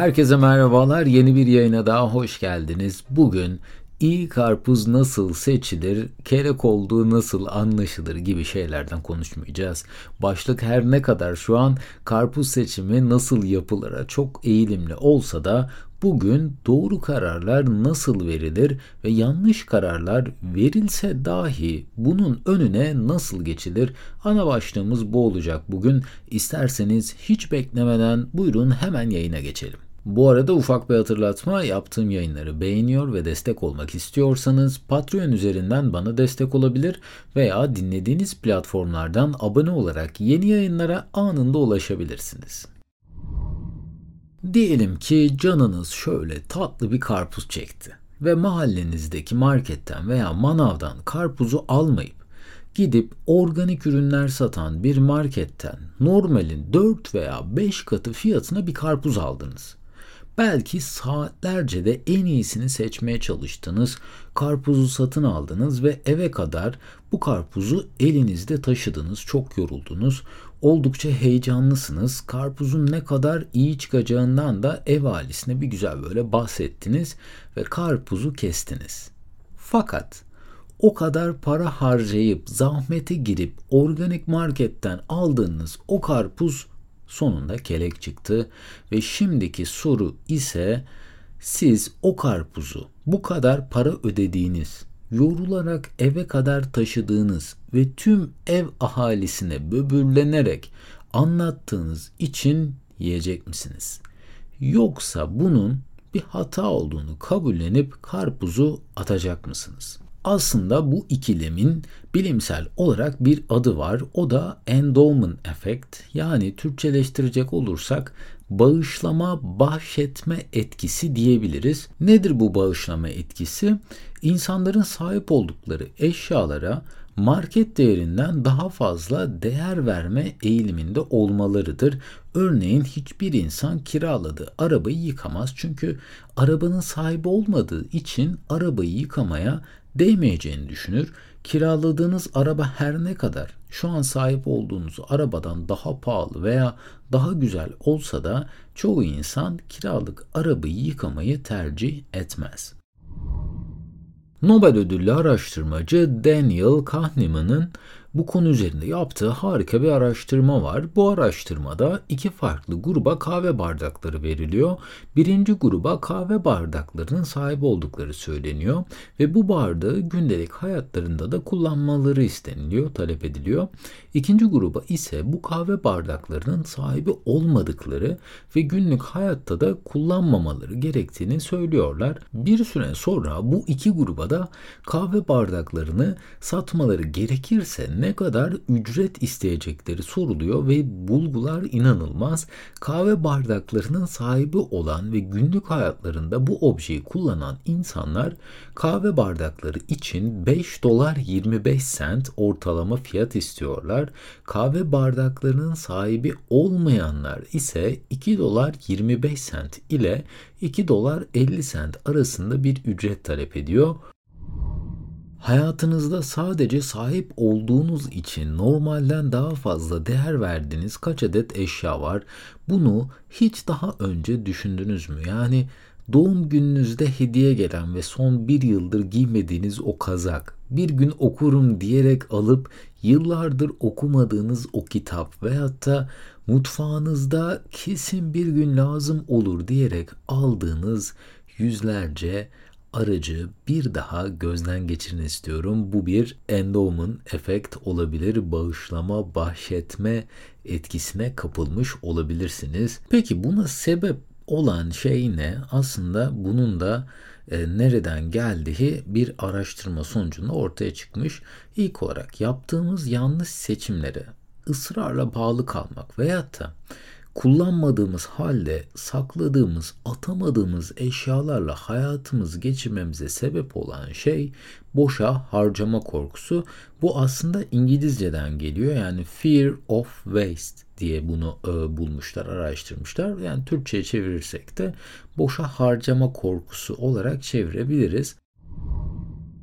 Herkese merhabalar. Yeni bir yayına daha hoş geldiniz. Bugün iyi karpuz nasıl seçilir, kerek olduğu nasıl anlaşılır gibi şeylerden konuşmayacağız. Başlık her ne kadar şu an karpuz seçimi nasıl yapılır çok eğilimli olsa da bugün doğru kararlar nasıl verilir ve yanlış kararlar verilse dahi bunun önüne nasıl geçilir? Ana başlığımız bu olacak bugün. İsterseniz hiç beklemeden buyurun hemen yayına geçelim. Bu arada ufak bir hatırlatma yaptığım yayınları beğeniyor ve destek olmak istiyorsanız Patreon üzerinden bana destek olabilir veya dinlediğiniz platformlardan abone olarak yeni yayınlara anında ulaşabilirsiniz. Diyelim ki canınız şöyle tatlı bir karpuz çekti ve mahallenizdeki marketten veya manavdan karpuzu almayıp gidip organik ürünler satan bir marketten normalin 4 veya 5 katı fiyatına bir karpuz aldınız. Belki saatlerce de en iyisini seçmeye çalıştınız. Karpuzu satın aldınız ve eve kadar bu karpuzu elinizde taşıdınız. Çok yoruldunuz. Oldukça heyecanlısınız. Karpuzun ne kadar iyi çıkacağından da ev alisine bir güzel böyle bahsettiniz ve karpuzu kestiniz. Fakat o kadar para harcayıp zahmete girip organik marketten aldığınız o karpuz sonunda kelek çıktı ve şimdiki soru ise siz o karpuzu bu kadar para ödediğiniz, yorularak eve kadar taşıdığınız ve tüm ev ahalisine böbürlenerek anlattığınız için yiyecek misiniz? Yoksa bunun bir hata olduğunu kabullenip karpuzu atacak mısınız? Aslında bu ikilemin bilimsel olarak bir adı var. O da endowment effect yani Türkçeleştirecek olursak bağışlama bahşetme etkisi diyebiliriz. Nedir bu bağışlama etkisi? İnsanların sahip oldukları eşyalara market değerinden daha fazla değer verme eğiliminde olmalarıdır. Örneğin hiçbir insan kiraladığı arabayı yıkamaz çünkü arabanın sahibi olmadığı için arabayı yıkamaya değmeyeceğini düşünür. Kiraladığınız araba her ne kadar şu an sahip olduğunuz arabadan daha pahalı veya daha güzel olsa da çoğu insan kiralık arabayı yıkamayı tercih etmez. Nobel ödüllü araştırmacı Daniel Kahneman'ın bu konu üzerinde yaptığı harika bir araştırma var. Bu araştırmada iki farklı gruba kahve bardakları veriliyor. Birinci gruba kahve bardaklarının sahip oldukları söyleniyor ve bu bardağı gündelik hayatlarında da kullanmaları isteniliyor, talep ediliyor. İkinci gruba ise bu kahve bardaklarının sahibi olmadıkları ve günlük hayatta da kullanmamaları gerektiğini söylüyorlar. Bir süre sonra bu iki gruba da kahve bardaklarını satmaları gerekirse ne kadar ücret isteyecekleri soruluyor ve bulgular inanılmaz. Kahve bardaklarının sahibi olan ve günlük hayatlarında bu objeyi kullanan insanlar kahve bardakları için 5 dolar 25 sent ortalama fiyat istiyorlar. Kahve bardaklarının sahibi olmayanlar ise 2 dolar 25 sent ile 2 dolar 50 sent arasında bir ücret talep ediyor. Hayatınızda sadece sahip olduğunuz için normalden daha fazla değer verdiğiniz kaç adet eşya var? Bunu hiç daha önce düşündünüz mü? Yani doğum gününüzde hediye gelen ve son bir yıldır giymediğiniz o kazak, bir gün okurum diyerek alıp yıllardır okumadığınız o kitap veyahut da mutfağınızda kesin bir gün lazım olur diyerek aldığınız yüzlerce aracı bir daha gözden geçirin istiyorum. Bu bir endowment efekt olabilir. Bağışlama, bahşetme etkisine kapılmış olabilirsiniz. Peki buna sebep olan şey ne? Aslında bunun da e, nereden geldiği bir araştırma sonucunda ortaya çıkmış. İlk olarak yaptığımız yanlış seçimlere ısrarla bağlı kalmak veyahut da kullanmadığımız halde sakladığımız, atamadığımız eşyalarla hayatımızı geçirmemize sebep olan şey boşa harcama korkusu. Bu aslında İngilizceden geliyor. Yani fear of waste diye bunu e, bulmuşlar, araştırmışlar. Yani Türkçe'ye çevirirsek de boşa harcama korkusu olarak çevirebiliriz.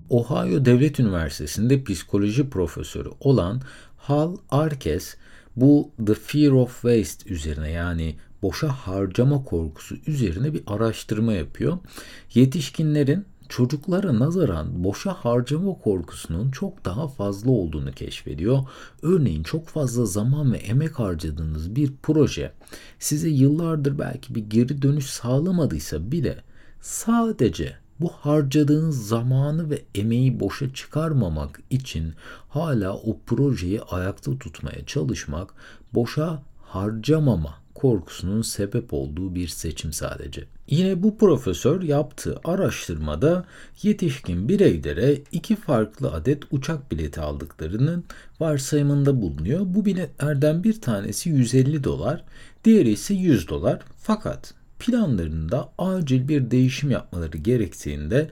Ohio Devlet Üniversitesi'nde psikoloji profesörü olan Hal Arkes Bu The Fear of Waste üzerine yani boşa harcama korkusu üzerine bir araştırma yapıyor. Yetişkinlerin çocuklara nazaran boşa harcama korkusunun çok daha fazla olduğunu keşfediyor. Örneğin çok fazla zaman ve emek harcadığınız bir proje size yıllardır belki bir geri dönüş sağlamadıysa bile sadece bu harcadığınız zamanı ve emeği boşa çıkarmamak için hala o projeyi ayakta tutmaya çalışmak boşa harcamama korkusunun sebep olduğu bir seçim sadece. Yine bu profesör yaptığı araştırmada yetişkin bireylere iki farklı adet uçak bileti aldıklarının varsayımında bulunuyor. Bu biletlerden bir tanesi 150 dolar, diğeri ise 100 dolar. Fakat planlarında acil bir değişim yapmaları gerektiğinde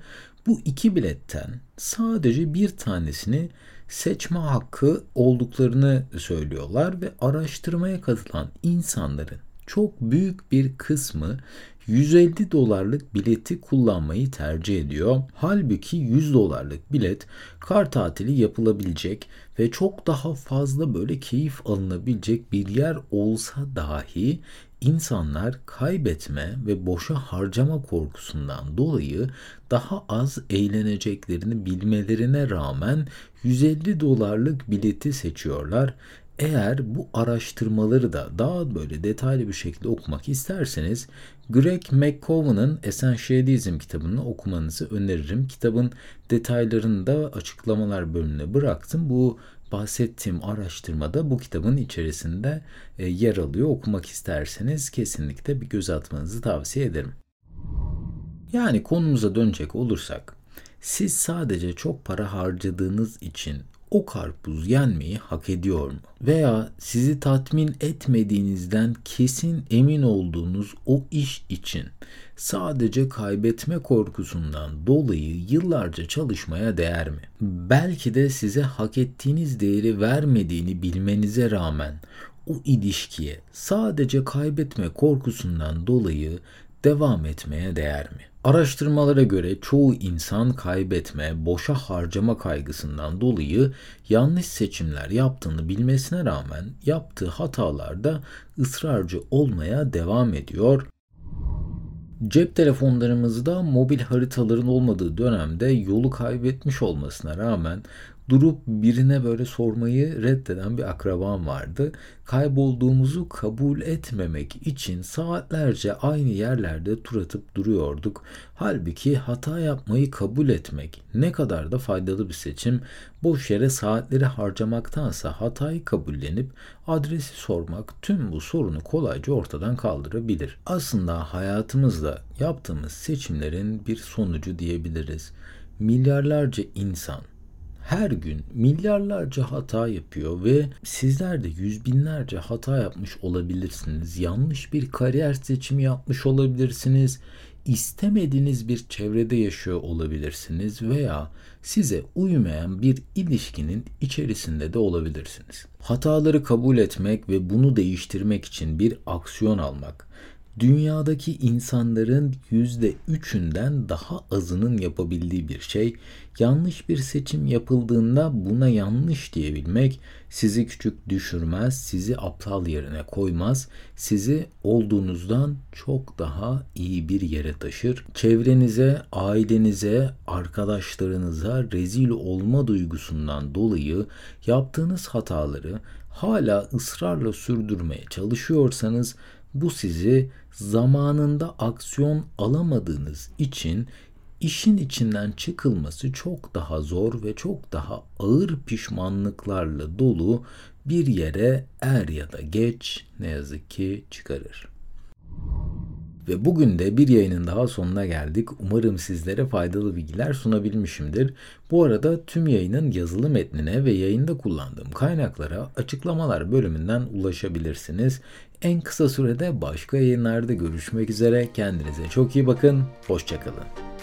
bu iki biletten sadece bir tanesini seçme hakkı olduklarını söylüyorlar ve araştırmaya katılan insanların çok büyük bir kısmı 150 dolarlık bileti kullanmayı tercih ediyor. Halbuki 100 dolarlık bilet kar tatili yapılabilecek ve çok daha fazla böyle keyif alınabilecek bir yer olsa dahi insanlar kaybetme ve boşa harcama korkusundan dolayı daha az eğleneceklerini bilmelerine rağmen 150 dolarlık bileti seçiyorlar. Eğer bu araştırmaları da daha böyle detaylı bir şekilde okumak isterseniz Greg McCowan'ın Essentialism kitabını okumanızı öneririm. Kitabın detaylarını da açıklamalar bölümüne bıraktım. Bu bahsettiğim araştırmada bu kitabın içerisinde e, yer alıyor. Okumak isterseniz kesinlikle bir göz atmanızı tavsiye ederim. Yani konumuza dönecek olursak, siz sadece çok para harcadığınız için o karpuz yenmeyi hak ediyor mu? Veya sizi tatmin etmediğinizden kesin emin olduğunuz o iş için sadece kaybetme korkusundan dolayı yıllarca çalışmaya değer mi? Belki de size hak ettiğiniz değeri vermediğini bilmenize rağmen o ilişkiye sadece kaybetme korkusundan dolayı devam etmeye değer mi? Araştırmalara göre çoğu insan kaybetme, boşa harcama kaygısından dolayı yanlış seçimler yaptığını bilmesine rağmen yaptığı hatalarda ısrarcı olmaya devam ediyor. Cep telefonlarımızda mobil haritaların olmadığı dönemde yolu kaybetmiş olmasına rağmen durup birine böyle sormayı reddeden bir akrabam vardı. Kaybolduğumuzu kabul etmemek için saatlerce aynı yerlerde tur atıp duruyorduk. Halbuki hata yapmayı kabul etmek ne kadar da faydalı bir seçim. Boş yere saatleri harcamaktansa hatayı kabullenip adresi sormak tüm bu sorunu kolayca ortadan kaldırabilir. Aslında hayatımızda yaptığımız seçimlerin bir sonucu diyebiliriz. Milyarlarca insan her gün milyarlarca hata yapıyor ve sizler de yüz binlerce hata yapmış olabilirsiniz. Yanlış bir kariyer seçimi yapmış olabilirsiniz. İstemediğiniz bir çevrede yaşıyor olabilirsiniz veya size uymayan bir ilişkinin içerisinde de olabilirsiniz. Hataları kabul etmek ve bunu değiştirmek için bir aksiyon almak dünyadaki insanların yüzde üçünden daha azının yapabildiği bir şey. Yanlış bir seçim yapıldığında buna yanlış diyebilmek sizi küçük düşürmez, sizi aptal yerine koymaz, sizi olduğunuzdan çok daha iyi bir yere taşır. Çevrenize, ailenize, arkadaşlarınıza rezil olma duygusundan dolayı yaptığınız hataları hala ısrarla sürdürmeye çalışıyorsanız bu sizi zamanında aksiyon alamadığınız için işin içinden çıkılması çok daha zor ve çok daha ağır pişmanlıklarla dolu bir yere er ya da geç ne yazık ki çıkarır. Ve bugün de bir yayının daha sonuna geldik. Umarım sizlere faydalı bilgiler sunabilmişimdir. Bu arada tüm yayının yazılı metnine ve yayında kullandığım kaynaklara açıklamalar bölümünden ulaşabilirsiniz. En kısa sürede başka yayınlarda görüşmek üzere. Kendinize çok iyi bakın. Hoşçakalın.